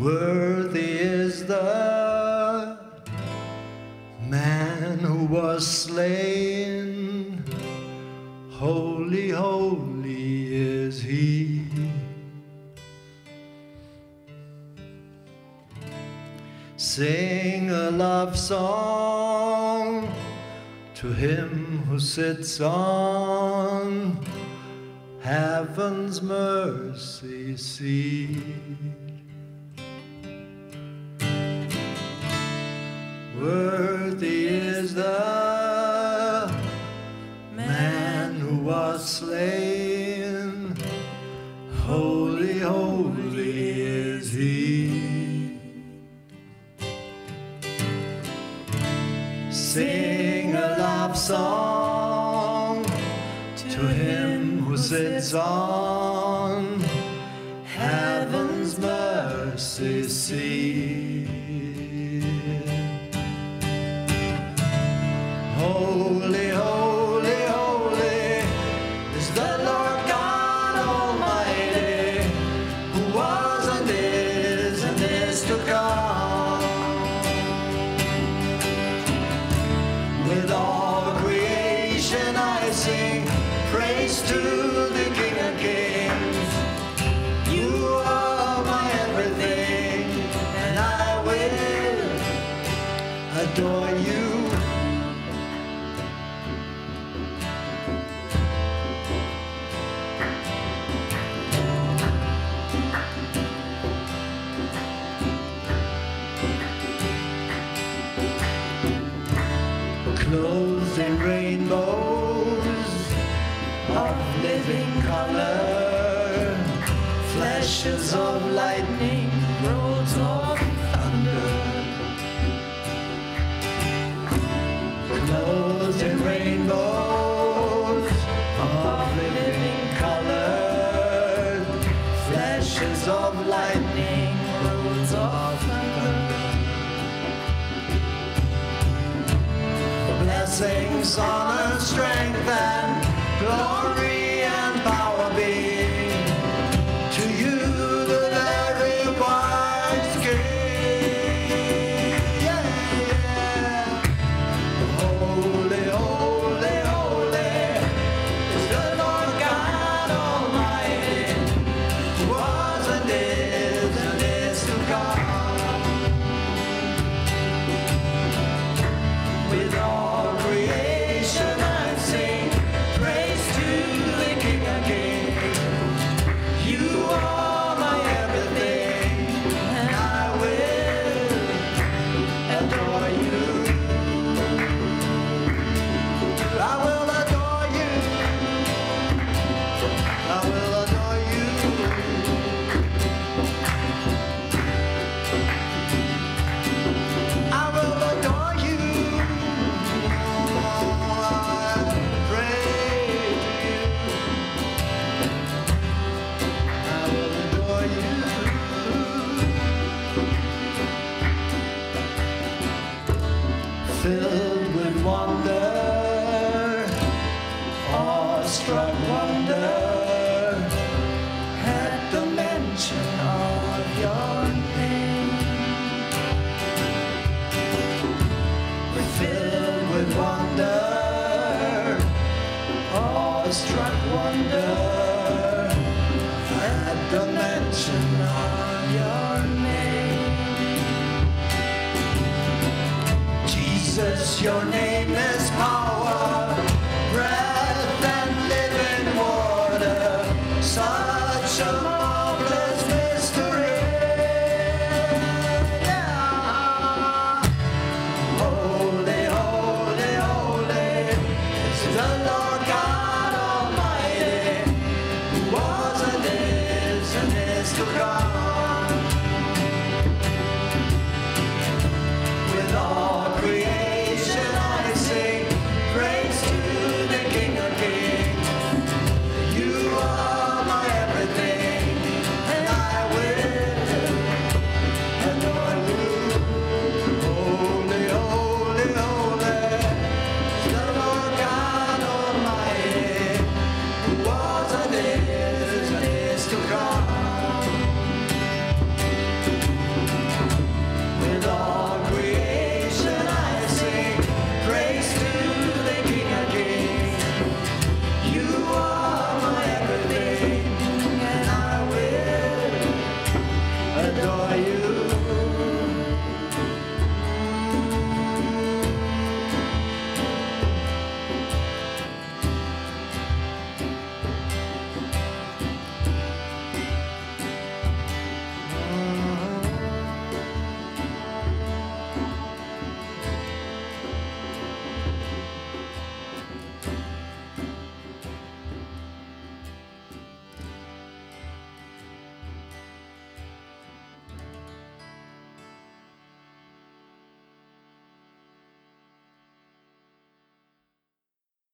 Worthy is the man who was slain. Holy, holy is he. Sing a love song to him who sits on heaven's mercy seat. Worthy is the man who was slain. Holy, holy is he. Sing a love song to him who sits on heaven's mercy seat. Holy, clothed in rainbows of living color, flashes of lightning, roads of thunder. Clothed in rainbows of living color, flashes of lightning, blessings, honor, strength, and glory Struck wonder at the mention of your name. Jesus, your name is power.